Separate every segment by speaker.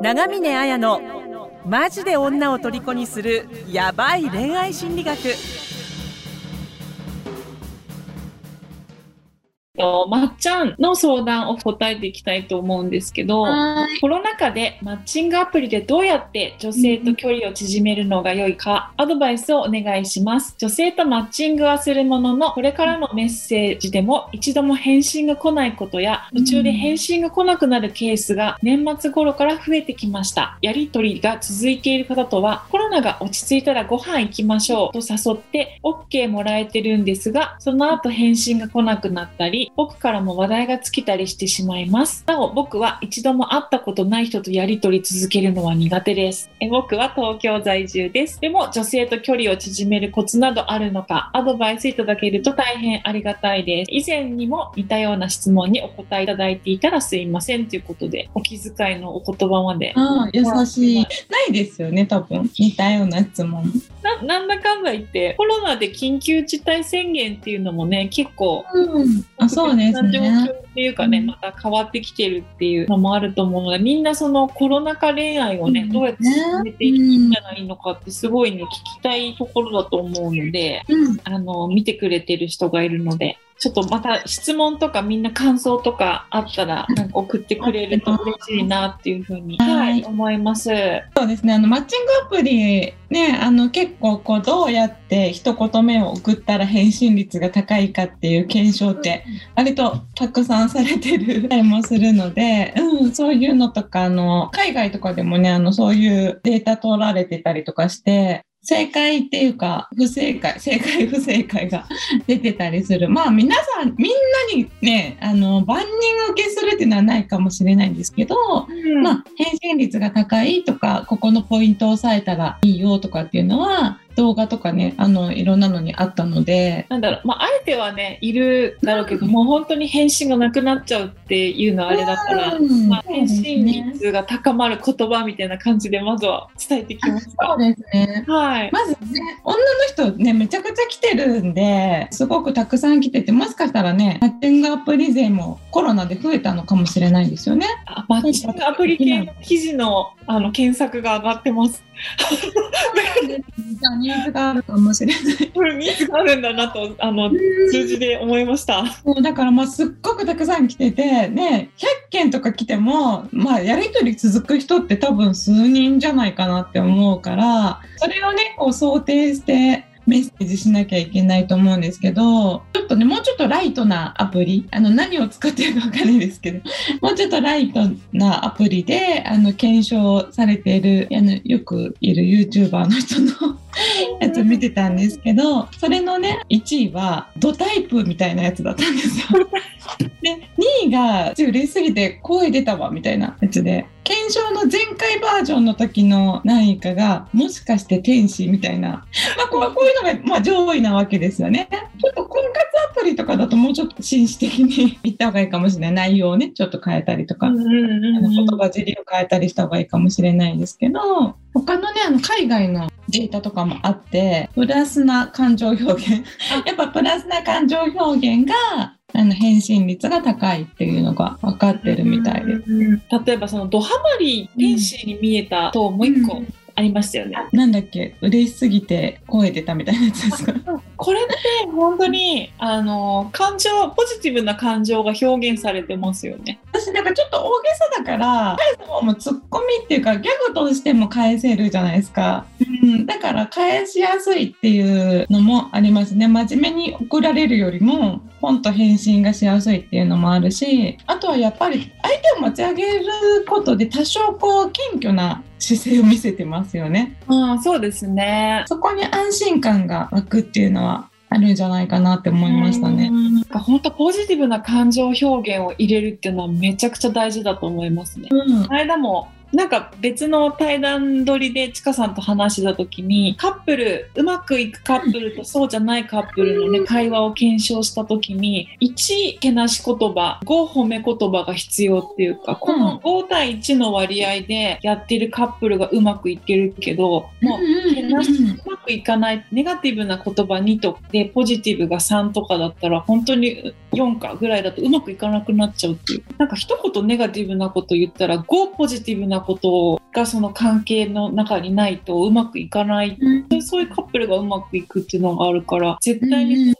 Speaker 1: 長峰綾のマジで女を虜にするヤバい恋愛心理学。
Speaker 2: まっちゃんの相談を答えていきたいと思うんですけどコロナ禍でマッチングアプリでどうやって女性と距離を縮めるのが良いか、アドバイスをお願いします。女性とマッチングはするもののこれからのメッセージでも一度も返信が来ないことや途中で返信が来なくなるケースが年末頃から増えてきました。やりとりが続いている方とはコロナが落ち着いたらご飯行きましょうと誘って OK もらえてるんですがその後返信が来なくなったり僕からも話題が尽きたりしてしまいます。なお、僕は一度も会ったことない人とやりとり続けるのは苦手です。え僕は東京在住です。でも、女性と距離を縮めるコツなどあるのか、アドバイスいただけると大変ありがたいです。以前にも似たような質問にお答えいただいていたらすいませんということで、お気遣いのお言葉まで。
Speaker 3: ああ、優しい。ないですよね、多分。似たような質問。
Speaker 2: ななんだかんだ言って、コロナで緊急事態宣言っていうのもね、結構、うん、
Speaker 3: あそうそう
Speaker 2: ですね。っていうかね、また変わってきてるっていうのもあると思うので、みんなそのコロナ禍恋愛をね、どうやって進めていったらいいのかってすごいね、聞きたいところだと思うので、あの、見てくれてる人がいるので、ちょっとまた質問とかみんな感想とかあったらなんか送ってくれると嬉しいなっていうふうに、はい、思います。
Speaker 3: そうですね。あのマッチングアプリね、あの結構こうどうやって一言目を送ったら返信率が高いかっていう検証って割とたくさんされてるたりもするので、うん、そういうのとかあの海外とかでもねあのそういうデータ取られてたりとかして正解っていうか、不正解、正解不正解が 出てたりする。まあ皆さん、みんなにね、あの、万人受けするっていうのはないかもしれないんですけど、うん、まあ返信率が高いとか、ここのポイントを押さえたらいいよとかっていうのは、動画とかね、あの、いろんなのにあったので。
Speaker 2: なんだろう、まあ、あえてはね、いるだろうけど、もう本当に返信がなくなっちゃうっていうのはあれだから、まあ、返信率が高まる言葉みたいな感じで、まずは伝えてきますか。
Speaker 3: そうですね。
Speaker 2: はい。
Speaker 3: まずね、女の人ね、めちゃくちゃ来てるんで、すごくたくさん来てて、もしかしたらね、マッチングアプリ勢もコロナで増えたのかもしれないですよね。
Speaker 2: あマッチングアプリ系の記事のあの検索が上がってます。
Speaker 3: ニーズがあるかもしれない。
Speaker 2: ニーズがあるんだなとあの数字で思いました。
Speaker 3: だからまあすっごくたくさん来ててね100件とか来てもまあやり取り続く人って多分数人じゃないかなって思うからそれをねこう想定してメッセージしなきゃいけないと思うんですけど、ちょっとね、もうちょっとライトなアプリ、あの、何を使ってるかわかんないですけど、もうちょっとライトなアプリで、あの、検証されている、あの、よくいる YouTuber の人のやつ見てたんですけど、それのね、1位は、ドタイプみたいなやつだったんですよ。で、2位が、嬉しすぎて声出たわ、みたいなやつで、検証の前回バージョンの時の何位かが、もしかして天使みたいな、まあ、こういうのが、まあ、上位なわけですよね。ちょっと婚活アプリとかだともうちょっと紳士的に言った方がいいかもしれない。内容をね、ちょっと変えたりとか、言葉尻を変えたりした方がいいかもしれないですけど、他のね、あの海外のデータとかもあって、プラスな感情表現。やっぱプラスな感情表現が、あの返信率が高いっていうのが分かってるみたいです。
Speaker 2: 例えばそのドハマり天使に見えたともう一個ありましたよね。
Speaker 3: なんだっけ？嬉しすぎて声出たみたいなやつですか？
Speaker 2: これって本当にあの感情ポジティブな感情が表現されてますよね。
Speaker 3: 私なんかちょっと大げさだから返す方もツッコミっていうかギャグとしても返せるじゃないですか。うん、だから返しやすいっていうのもありますね。真面目に送られるよりもポンと返信がしやすいっていうのもあるしあとはやっぱり相手を持ち上げることで多少こう謙虚な姿勢を見せてますよね。
Speaker 2: あそうですね。
Speaker 3: そこに安心感が湧くっていうのはあるんじゃないかなって思いましたね。
Speaker 2: 本当ポジティブな感情表現を入れるっていうのはめちゃくちゃ大事だと思いますね。うん、間もなんか別の対談撮りでちかさんと話した時にカップルうまくいくカップルとそうじゃないカップルのね会話を検証した時に1けなし言葉5褒め言葉が必要っていうかこの5対1の割合でやってるカップルがうまくいってるけどもうけなしうまくくいかないネガティブな言葉2とでポジティブが3とかだったら本当に4かぐらいだとうまくいかなくなっちゃうっていう。なんか一言ネガティブなこと言ったら5ポジティブなことがその関係の中にないとうまくいかない、
Speaker 3: うん。
Speaker 2: そういうカップルがうまくいくっていうのがあるから絶対に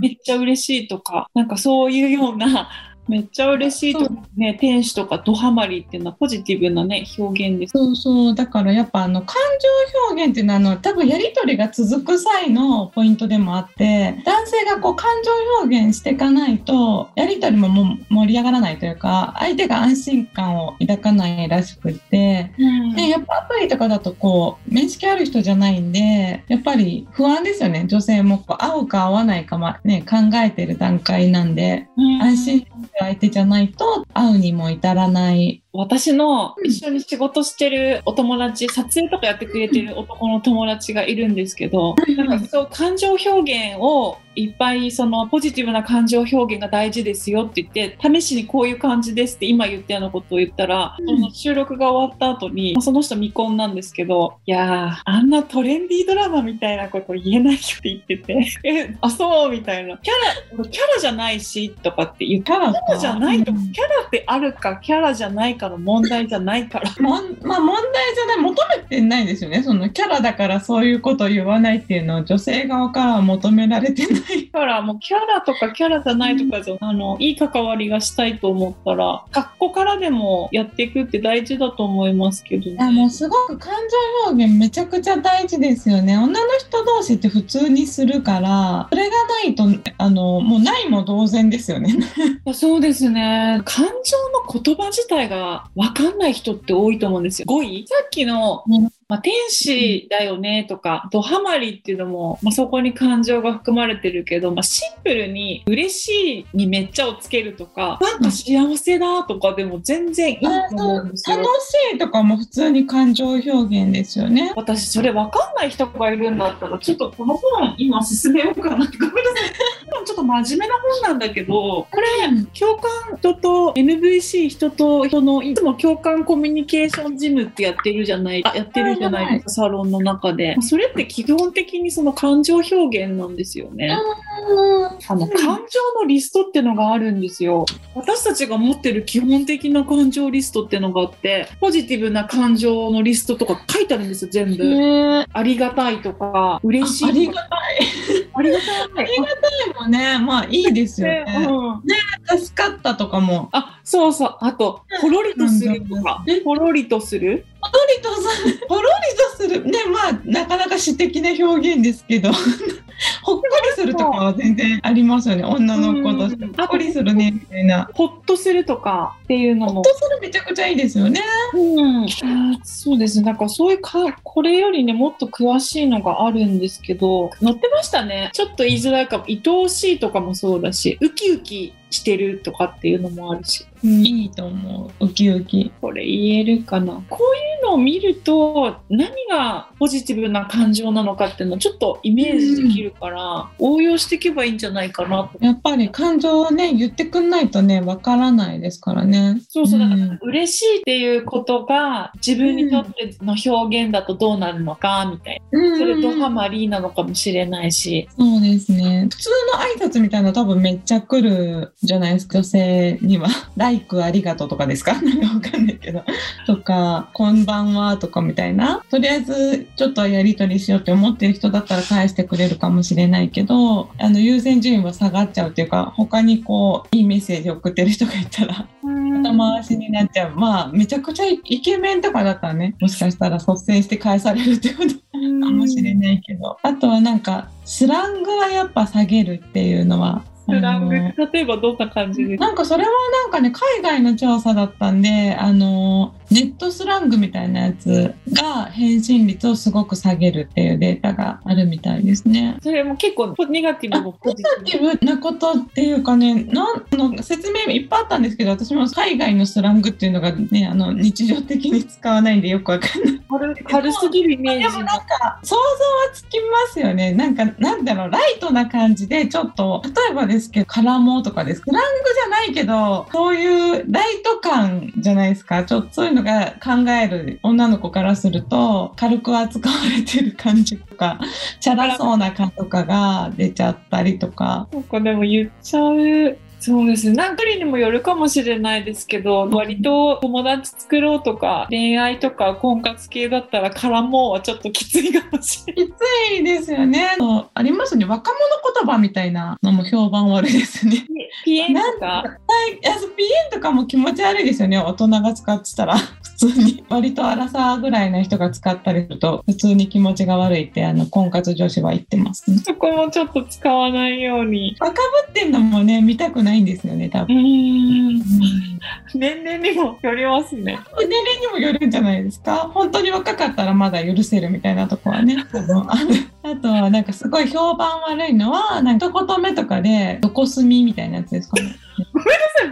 Speaker 2: めっちゃ嬉しいとかなんかそういうようなめっちゃ嬉しいとかね。天使とかドハマりっていうのはポジティブなね表現です。
Speaker 3: そうそう。だからやっぱあの感情表現っていうのはあの多分やり取りが続く際のポイントでもあって男性がこう感情表現していかないとやり取りももう盛り上がらないというか相手が安心感を抱かないらしくって。でやっぱアプリとかだとこう面識ある人じゃないんでやっぱり不安ですよね。女性もこう合うか合わないか、まね、考えてる段階なんで
Speaker 2: うん。
Speaker 3: 安心する相手じゃないと会うにも至らない。
Speaker 2: 私の一緒に仕事してるお友達、撮影とかやってくれてる男の友達がいるんですけど、なんかそう感情表現をいっぱいそのポジティブな感情表現が大事ですよって言って試しにこういう感じですって今言ったようなことを言ったら、
Speaker 3: うん。
Speaker 2: その収録が終わった後にその人未婚なんですけどいやーあんなトレンディードラマみたいなこと言えないよって言ってて えあそうみたいな。キャラキャラじゃないしとかって言って
Speaker 3: キャラ
Speaker 2: キャラじゃないと、
Speaker 3: うん
Speaker 2: キャラってあるかキャラじゃないかの問題じゃないから。
Speaker 3: もんまあ、問題じゃない求めてないですよね。そのキャラだからそういうことを言わないっていうのを女性側からは求められてない。
Speaker 2: だからもうキャラとかキャラじゃないとかじゃ、あの。いい関わりがしたいと思ったら格好からでもやっていくって大事だと思いますけど、ね、
Speaker 3: もうすごく感情表現めちゃくちゃ大事ですよね。女の人同士って普通にするからそれがないとあのもうないも同然ですよね。
Speaker 2: そうですね。感情の言葉自体が分かんない人って多いと思うんですよ。語彙さっきの、
Speaker 3: うん。
Speaker 2: まあ、天使だよねとかドハマりっていうのも、まあ、そこに感情が含まれてるけど、まあ、シンプルに嬉しいにめっちゃをつけるとかなんか幸せだとかでも全然いいと思うんですよ。
Speaker 3: 楽。しいとかも普通に感情表現ですよね。
Speaker 2: 私それ分かんない人がいるんだったらちょっとこの本今進めようかなってごめんなさいちょっと真面目な本なんだけどこれ共感人と NVC 人と人のいつも共感コミュニケーションジムってやってるじゃないあやってるじゃないですかサロンの中で。それって基本的にその感情表現なんですよねあの感情のリストっていうのがあるんですよ。私たちが持ってる基本的な感情リストってのがあってポジティブな感情のリストとか書いてあるんですよ全部。
Speaker 3: ね
Speaker 2: ありがたいとか嬉しい
Speaker 3: ありがたい。
Speaker 2: ありがたい。
Speaker 3: ありがたいもねまあいいですよね。
Speaker 2: うん。
Speaker 3: 助かったとかも。
Speaker 2: あそうそう。あとほろりとするとか。
Speaker 3: え？
Speaker 2: ほろりとする？
Speaker 3: ほろりとする、ほろりとする。ね、まあ、なかなか詩的な表現ですけど、ほっこりするとかは全然ありますよね、女の子として。
Speaker 2: うん
Speaker 3: ほっこりするね、みたいな。
Speaker 2: ほっとするとかっていうのも
Speaker 3: ほっとするめちゃくちゃいいですよね。
Speaker 2: うん、そうですね。なんかそういうか、これよりね、もっと詳しいのがあるんですけど、載ってましたね。ちょっと言いづらいかも。愛おしいとかもそうだし、ウキウキしてるとかっていうのもあるし。
Speaker 3: いいと思う、ウキウキ。
Speaker 2: これ言えるかな。こういうのを見ると、何がポジティブな感情なのかっていうのをちょっとイメージできるから、応用していけばいいんじゃないかなと。
Speaker 3: やっぱり感情をね、言ってくんないとね、わからないですからね。
Speaker 2: そうそう、だから
Speaker 3: ん
Speaker 2: 嬉しいっていうことが自分にとっての表現だとどうなるのかみたいな。それドハマリーなのかもしれないし。
Speaker 3: そうですね。普通の挨拶みたいな多分めっちゃ来るじゃないですか、女性には。ライクありがとうとかですか？なんかわかんないけど。とか、こんばんはとかみたいな。とりあえずちょっとやりとりしようって思ってる人だったら返してくれるかもしれないけど、あの優先順位は下がっちゃうっていうか、他にこう、いいメッセージ送ってる人がいたら、後回しになっちゃう。まあ、めちゃくちゃイケメンとかだったらね、もしかしたら率先して返されるってことかもしれないけど、あとはなんかスラングはやっぱ下げるっていうのは
Speaker 2: スラング例えばどんな感じですか？
Speaker 3: なんかそれはなんかね海外の調査だったんであのネットスラングみたいなやつが返信率をすごく下げるっていうデータがあるみたいですね。
Speaker 2: それも結構ネガティブもポジ
Speaker 3: ティブなことっていうかねなんの説明いっぱいあったんですけど私も海外のスラングっていうのがねあの日常的に使わないんでよくわかんない
Speaker 2: 軽軽すぎるイメージ
Speaker 3: でもなんか想像はつきますよね。なんかなんだろうライトな感じでちょっと例えばですけどカラモとかです。フラングじゃないけどそういうライト感じゃないですか。ちょっとそういうのが考える女の子からすると軽く扱われてる感じとかチャラそうな感とかが出ちゃったりとか。
Speaker 2: なんかでも言っちゃう。そうですね。何人にもよるかもしれないですけど、割と友達作ろうとか、恋愛とか婚活系だったら、絡もうはちょっときついかもしれない。
Speaker 3: きついですよね。ありますね。若者言葉みたいなのも評判悪いですね。
Speaker 2: ピエンとか？
Speaker 3: ピエンとかも気持ち悪いですよね。大人が使ってたら。普通に。割と荒さぐらいの人が使ったりすると、普通に気持ちが悪いって、あの、婚活女子は言ってますね。
Speaker 2: そこもちょっと使わないように。
Speaker 3: 若ぶってんのもね、見たくないんですよね、多
Speaker 2: う
Speaker 3: 分。
Speaker 2: 年齢にもよりますね。
Speaker 3: 年齢にもよるんじゃないですか？本当に若かったらまだ許せるみたいなとこはね あとはなんかすごい評判悪いのはなんか一言目とかで「どこ住み」みたいなやつですかね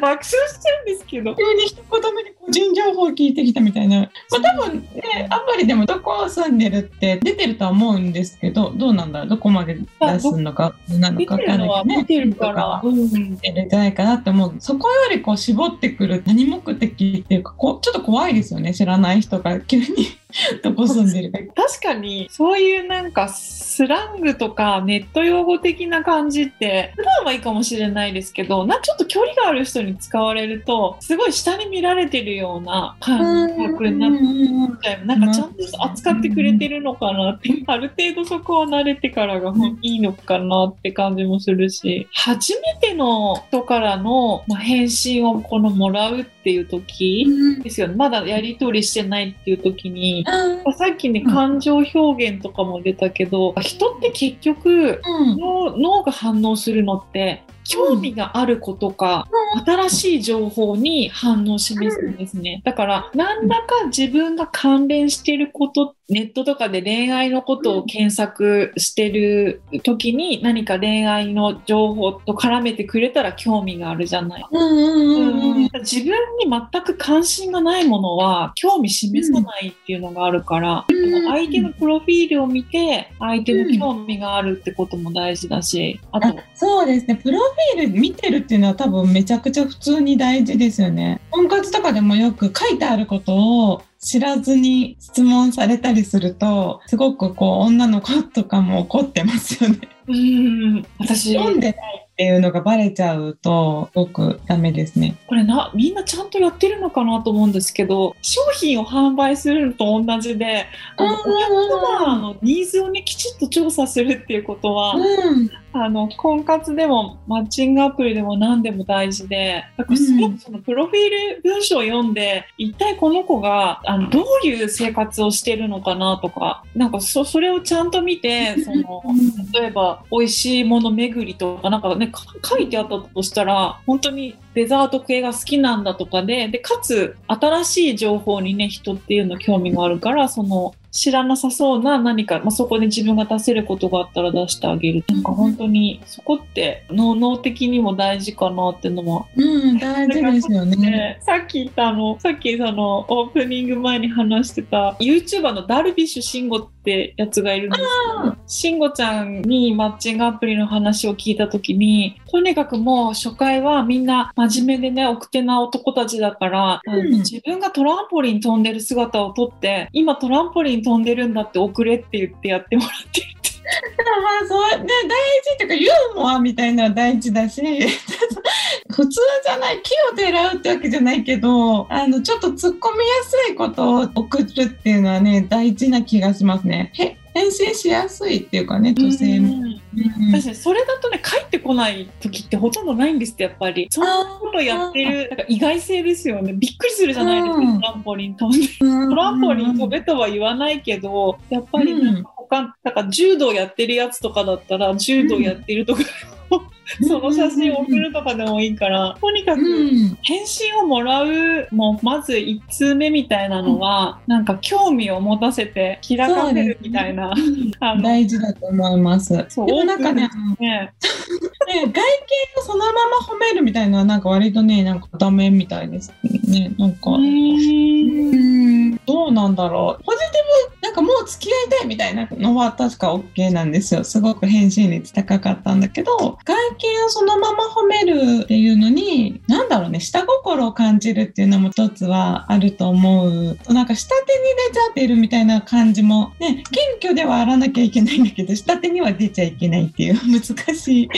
Speaker 2: 爆笑しちゃうんですけど。
Speaker 3: 急に一言目に個人情報聞いてきたみたいな、まあ、多分ねアプリでもどこ住んでるって出てるとは思うんですけどどうなんだろう？どこまで出すのかなの
Speaker 2: 見
Speaker 3: か
Speaker 2: てるのは
Speaker 3: 分かんないけどね
Speaker 2: 見てるから。うん。
Speaker 3: 出るんじゃないかなって思うそこよりこう絞ってくる何目的っていうかこうちょっと怖いですよね知らない人が急に どこ住んでる？か
Speaker 2: 確かにそういうなんかスラングとかネット用語的な感じって普段はいいかもしれないですけどなちょっと距離がある人に使われるとすごい下に見られてるような感覚になっちゃうなんかちゃんと扱ってくれてるのかなってある程度そこは慣れてからがいいのかなって感じもするし初めての人からの、まあ、返信をこのもらうっていう時ですよね。まだやり取りしてないっていう時にさっきね、
Speaker 3: うん
Speaker 2: 感情表現とかも出たけど、人って結局
Speaker 3: うん。
Speaker 2: 脳脳が反応するのって興味があることか、新しい情報に反応を示すんですね。だから、何らか自分が関連してること、ネットとかで恋愛のことを検索してる時に何か恋愛の情報と絡めてくれたら興味があるじゃない。
Speaker 3: うんうんうんうん
Speaker 2: 自分に全く関心がないものは興味示さないっていうのがあるから、
Speaker 3: うん
Speaker 2: 相手のプロフィールを見て相手の興味があるってことも大事だし、あと
Speaker 3: あそうですね。プロフィール見てるっていうのは多分めちゃくちゃ普通に大事ですよね。婚活とかでもよく書いてあることを知らずに質問されたりするとすごくこう女の子とかも怒ってますよね。
Speaker 2: うん。私
Speaker 3: 読んでないっていうのがバレちゃうとすごくダメですね。
Speaker 2: これなみんなちゃんとやってるのかなと思うんですけど商品を販売するのと同じであのお客様のニーズをねきちっと調査するっていうことは、
Speaker 3: うん
Speaker 2: あの婚活でもマッチングアプリでも何でも大事でだからすごくそのプロフィール文章を読んで、一体この子があのどういう生活をしてるのかなとかなんかそそれをちゃんと見てその例えば美味しいもの巡りとかなんかねか書いてあったとしたら本当にデザート系が好きなんだとかででかつ新しい情報にね人っていうの興味があるからその知らなさそうな何か、まあ、そこで自分が出せることがあったら出してあげるなん。か本当にそこって脳脳的にも大事かなっていうのも
Speaker 3: うん大事ですよね。
Speaker 2: ね、さっき言ったあのさっきそのオープニング前に話してた YouTuber のダルビッシュ慎吾ってやつがいるんですけど慎吾ちゃんにマッチングアプリの話を聞いた時にとにかくもう初回はみんな真面目でね奥手な男たちだから、
Speaker 3: うん。
Speaker 2: 自分がトランポリン飛んでる姿を撮って今トランポリン飛んでるんだって送れって言ってやってもらってるって。
Speaker 3: で もまあそうね大事っていうかユーモアみたいなのは大事だし 普通じゃない木をてらうってわけじゃないけどあのちょっと突っ込みやすいことを送るっていうのはね大事な気がしますね。へ返信しやすいっていうかね女性も。
Speaker 2: 確かにそれだとね帰ってこない時ってほとんどないんですってやっぱり。そんなことやってるなんか意外性ですよね。びっくりするじゃないですか、
Speaker 3: うん
Speaker 2: トランポリン飛んで。トランポリン飛べとは言わないけどやっぱりなんか他なんか柔道やってるやつとかだったら柔道やってるとか、その写真を送るとかでもいいからとにかく
Speaker 3: うん。
Speaker 2: 返信をもらうもうまず1通目みたいなのは、なんか興味を持たせて開かせるみたいな、あの
Speaker 3: 大事だと思います。
Speaker 2: そう
Speaker 3: でもなんかね、
Speaker 2: ね。
Speaker 3: ね外見をそのまま褒めるみたいなのはなんか割とねなんかダメみたいですね。なんか。
Speaker 2: うーん。
Speaker 3: うん。どうなんだろう。ポジテ付き合いたいみたいなのは確か OK なんですよ。すごく返信率高かったんだけど外見をそのまま褒めるっていうのに何だろうね下心を感じるっていうのも一つはあると思う。なんか下手に出ちゃってるみたいな感じもね謙虚ではあらなきゃいけないんだけど下手には出ちゃいけないっていう難しい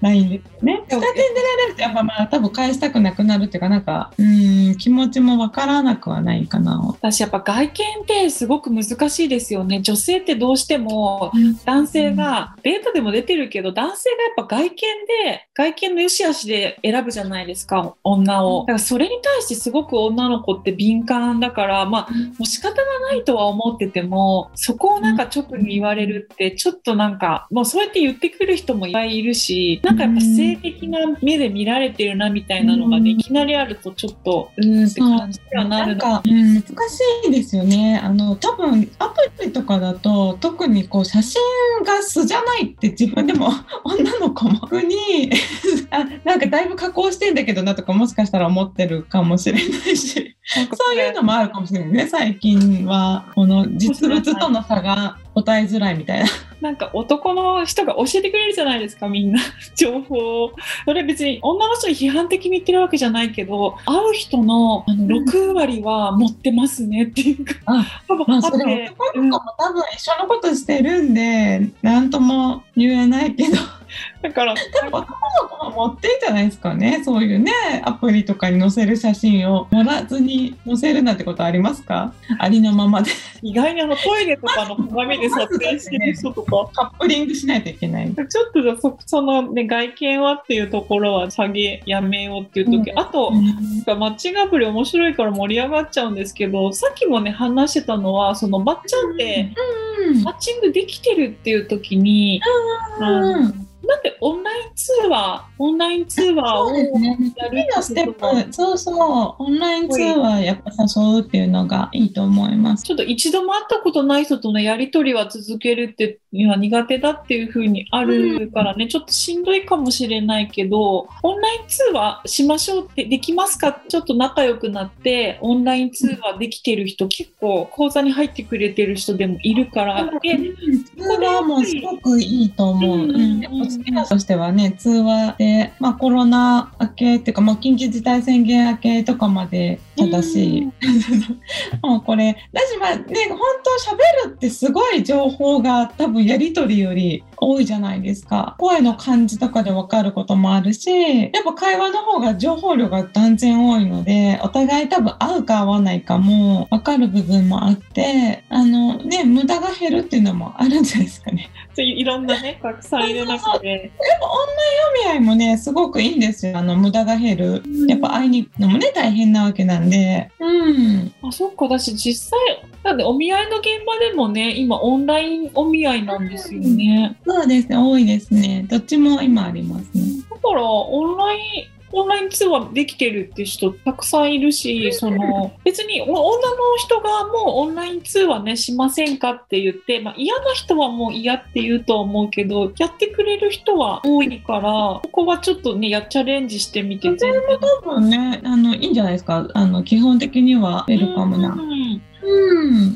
Speaker 3: ラインですよね下手に出られるとやっぱまあ多分返したくなくなるっていうかなんかうん気持ちもわからなくはないかな。
Speaker 2: 私やっぱ外見ってすごく難しいですよね。女性ってどうしても男性がデータでも出てるけど男性がやっぱ外見で外見の良し悪しで選ぶじゃないですか女を。だからそれに対してすごく女の子って敏感だからまあもう仕方がないとは思っててもそこをなんか直に言われるってちょっとなんかもうそうやって言ってくる人もいっぱいいるしなんかやっぱ性的な目で見られてるなみたいなのがねいきなりあるとちょっとうーんって感じにはなる
Speaker 3: か、うん、難しいですよね。あの多分アプリとかだと特にこう写真が素じゃないって自分でも 女の子もに あなんかだいぶ加工してんだけどなとかもしかしたら思ってるかもしれないし。そういうのもあるかもしれないね最近は。この実物との差が答えづらいみたいな。
Speaker 2: なんか男の人が教えてくれるじゃないですかみんな。情報を。それ別に女の人に批判的に言ってるわけじゃないけど会う人のあの6割は持ってますねっていうか、
Speaker 3: うん、あまあそれ男の子も多分一緒のことしてるんで何とも言えないけど。
Speaker 2: だから、
Speaker 3: 男の子も持ってんじゃないですかね。そういうね、アプリとかに載せる写真をもらずに載せるなんてことありますか？ありのままで。
Speaker 2: 意外にあのトイレとかの鏡で撮影してる人とか。
Speaker 3: カップリングしないといけない。
Speaker 2: ちょっとじゃそその、ね、外見はっていうところは下げやめようっていう時、うん、あと、うん、マッチングアプリ面白いから盛り上がっちゃうんですけど、さっきもね、話してたのは、その、まっちゃんって、マッチングできてるっていう時に、うんなんでオンライン通話、オンライン通話をやる
Speaker 3: のステップ、そうそう、オンライン通話やっぱ誘うっていうのがいいと思います。
Speaker 2: ちょっと一度も会ったことない人とのやり取りは続けるっていうのは苦手だっていうふうにあるからね、うん、ちょっとしんどいかもしれないけど、オンライン通話しましょうってできますかちょっと仲良くなって、オンライン通話できてる人、結構講座に入ってくれてる人でもいるから、で、
Speaker 3: うん、これはもうすごくいいと思う。うん付けとしてはね、通話で、まあ、コロナ明けっていうか、まあ、緊急事態宣言明けとかまで正しい。もうこれ、だしまあね、本当喋るってすごい情報が多分やり取りより多いじゃないですか。声の感じとかでわかることもあるし、やっぱ会話の方が情報量が断然多いので、お互い多分合うか合わないかもわかる部分もあって、あのね、無駄が減るっていうのもあるんじゃないですかね。
Speaker 2: いろんなね、たくさんいる中で。やっ
Speaker 3: ぱ女読み合いもね、すごくいいんですよ。あの、無駄が減る。やっぱ会いに行くのもね、大変なわけなんで。
Speaker 2: うん。あ、そっか。だし、実際、なんでお見合いの現場でもね、今オンラインお見合いなんですよね。
Speaker 3: そうですね、多いですね。どっちも今ありますね。
Speaker 2: だから、オンラインオンライン通話できてるって人たくさんいるし、その別に女の人側もオンライン通話ねしませんかって言って、まあ、嫌な人はもう嫌って言うと思うけど、やってくれる人は多いから、ここはちょっとね、やチャレンジしてみて全
Speaker 3: 然。多分ね、あの、いいんじゃないですか。あの、基本的にはウェルカムな。うん
Speaker 2: うん、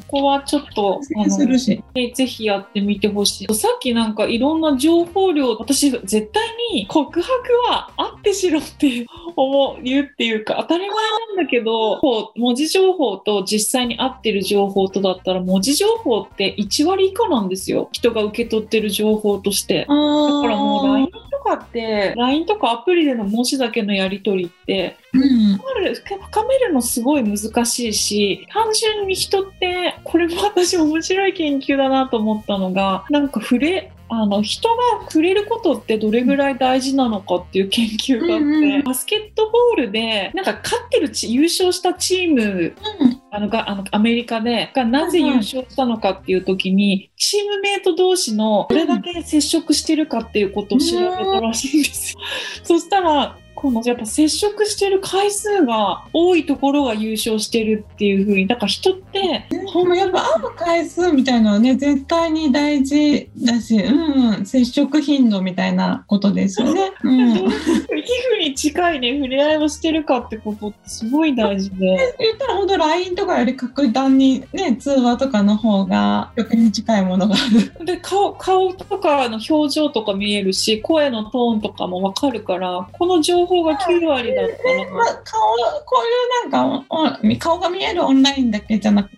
Speaker 2: ここはちょっと
Speaker 3: するし
Speaker 2: ぜひやってみてほしい。さっきなんかいろんな情報量、私絶対に告白はあってしろって思う、言うっていうか当たり前なんだけど、こう文字情報と実際に合ってる情報とだったら文字情報って1割以下なんですよ。人が受け取ってる情報として。だからもう LINE とかって、LINE とかアプリでの文字だけのやり取りって、うん、深めるのすごい難しいし、単純に人って、これも私面白い研究だなと思ったのが、なんか触れ、あの人が触れることってどれぐらい大事なのかっていう研究があって、うんうん、バスケットボールでなんか勝ってる優勝したチーム、うん、あのがあのアメリカでがなぜ優勝したのかっていう時に、チームメイト同士のどれだけ接触してるかっていうことを調べたらしいんですよ。そしたらこのやっぱ接触してる回数が多いところが優勝してるっていう風にだから人って
Speaker 3: ほんまやっぱ会う回数みたいなのはね絶対に大事だし、うん、接触頻度みたいなことですよね。うん、
Speaker 2: 皮膚に近いね触れ合いをしてるかってことってすごい大事で
Speaker 3: 言ったらほんと LINE とかより格段にね通話とかの方が逆に近いものがある。
Speaker 2: で顔顔とかの表情とか見えるし声のトーンとかも分かるからこの情報が9割だったら
Speaker 3: まあ、顔こういうなんかお顔が見えるオンラインだけじゃなく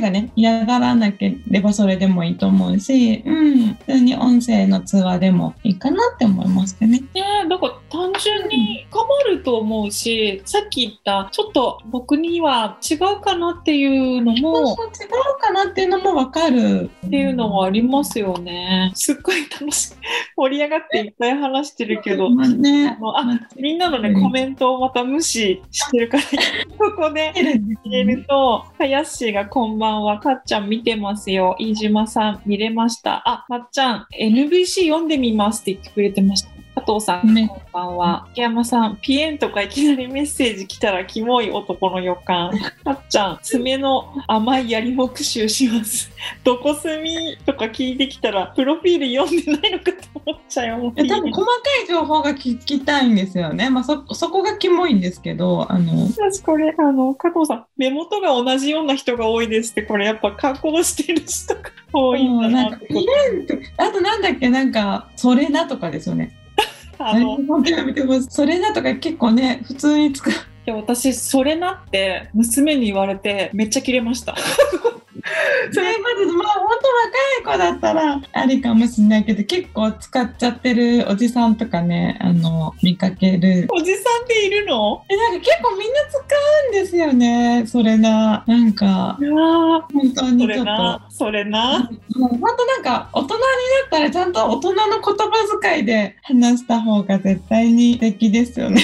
Speaker 3: 手がね嫌がらなければそれでもいいと思うし、うん、普通に音声の通話でもいいかなって思いますけどね。
Speaker 2: ねだから単純に変わると思うしさっき言ったちょっと僕には違うかなっていうのも
Speaker 3: 違うかなっていうのもわかる。
Speaker 2: っていうのもありますよね。すっごい楽しい盛り上がっていっぱい話してるけど
Speaker 3: まあね。
Speaker 2: あみんなのねコメントをまた無視してるからここで 入れると、はやっしーがこんばんんは、かっちゃん見てますよ。飯島さん見れました。あ、まっちゃん、NBC 読んでみますって言ってくれてました。加藤さん、
Speaker 3: ね
Speaker 2: こんばんは。木山さん、ピエンとかいきなりメッセージ来たらキモい男の予感。かっちゃん、爪の甘いやりもく集します。どこ住みとか聞いてきたら、プロフィール読んでないのかと思っちゃうよ。
Speaker 3: いや多分細かい情報が聞きたいんですよね。まあそそこがキモいんですけど、あの
Speaker 2: 私これ、あの、加藤さん、目元が同じような人が多いですって、これやっぱ加工してる人が多いんだ
Speaker 3: な
Speaker 2: なん
Speaker 3: ピエンとあとなんだっけなんかそれなとかですよね。
Speaker 2: あの、
Speaker 3: それだとか結構ね普通に使う。
Speaker 2: や、私、それなって、娘に言われて、めっちゃキレました。
Speaker 3: それまずまあ本当若い子だったらありかもしれないけど結構使っちゃってるおじさんとかねあの見かける。
Speaker 2: おじさんっているの？
Speaker 3: えなんか結構みんな使うんですよね。それななんか本当に
Speaker 2: そ
Speaker 3: ちょっと。
Speaker 2: れな、それな。
Speaker 3: もう本当なんか大人になったらちゃんと大人の言葉遣いで話した方が絶対に素敵ですよね。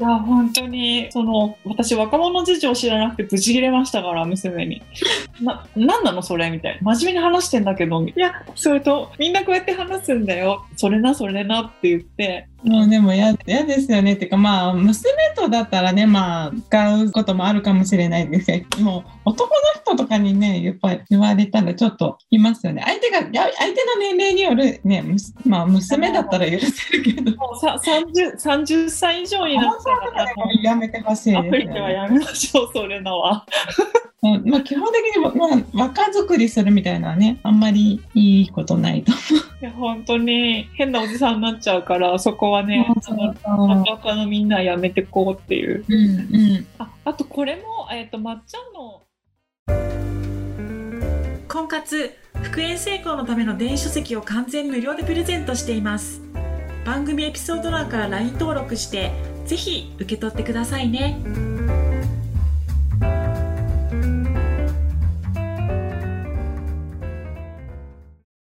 Speaker 2: いや、本当に、その、私、若者事情知らなくてブチ切れましたから、娘に。な、何なのそれ？みたいな。真面目に話してんだけど、いや、それと、みんなこうやって話すんだよ。それな、それなって言って、
Speaker 3: もうでも嫌嫌ですよねっていうかまあ娘とだったらねまあ使うこともあるかもしれないですけどもう男の人とかにねやっぱり言われたらちょっといますよね相手が相手の年齢によるねまあ娘だったら許せるけど
Speaker 2: もうさ 30, 30歳以上になったら、
Speaker 3: やめてほしい
Speaker 2: ア
Speaker 3: ですよ
Speaker 2: プリでは
Speaker 3: ね。
Speaker 2: やめましょう、それのは。
Speaker 3: うんまあ基本的に、まあ、若作りするみたいなねあんまりいいことないと
Speaker 2: いや、本当に変なおじさんになっちゃうから、そこはね、その
Speaker 3: 思う。
Speaker 2: 若のみんなはやめてこうっていう。
Speaker 3: うんうん
Speaker 2: ああと、これも、えっ、と、まっちゃんの。婚活復縁成功のための電子書籍を完全無料でプレゼントしています番組エピソード欄から LINE 登録してぜひ受け取ってくださいね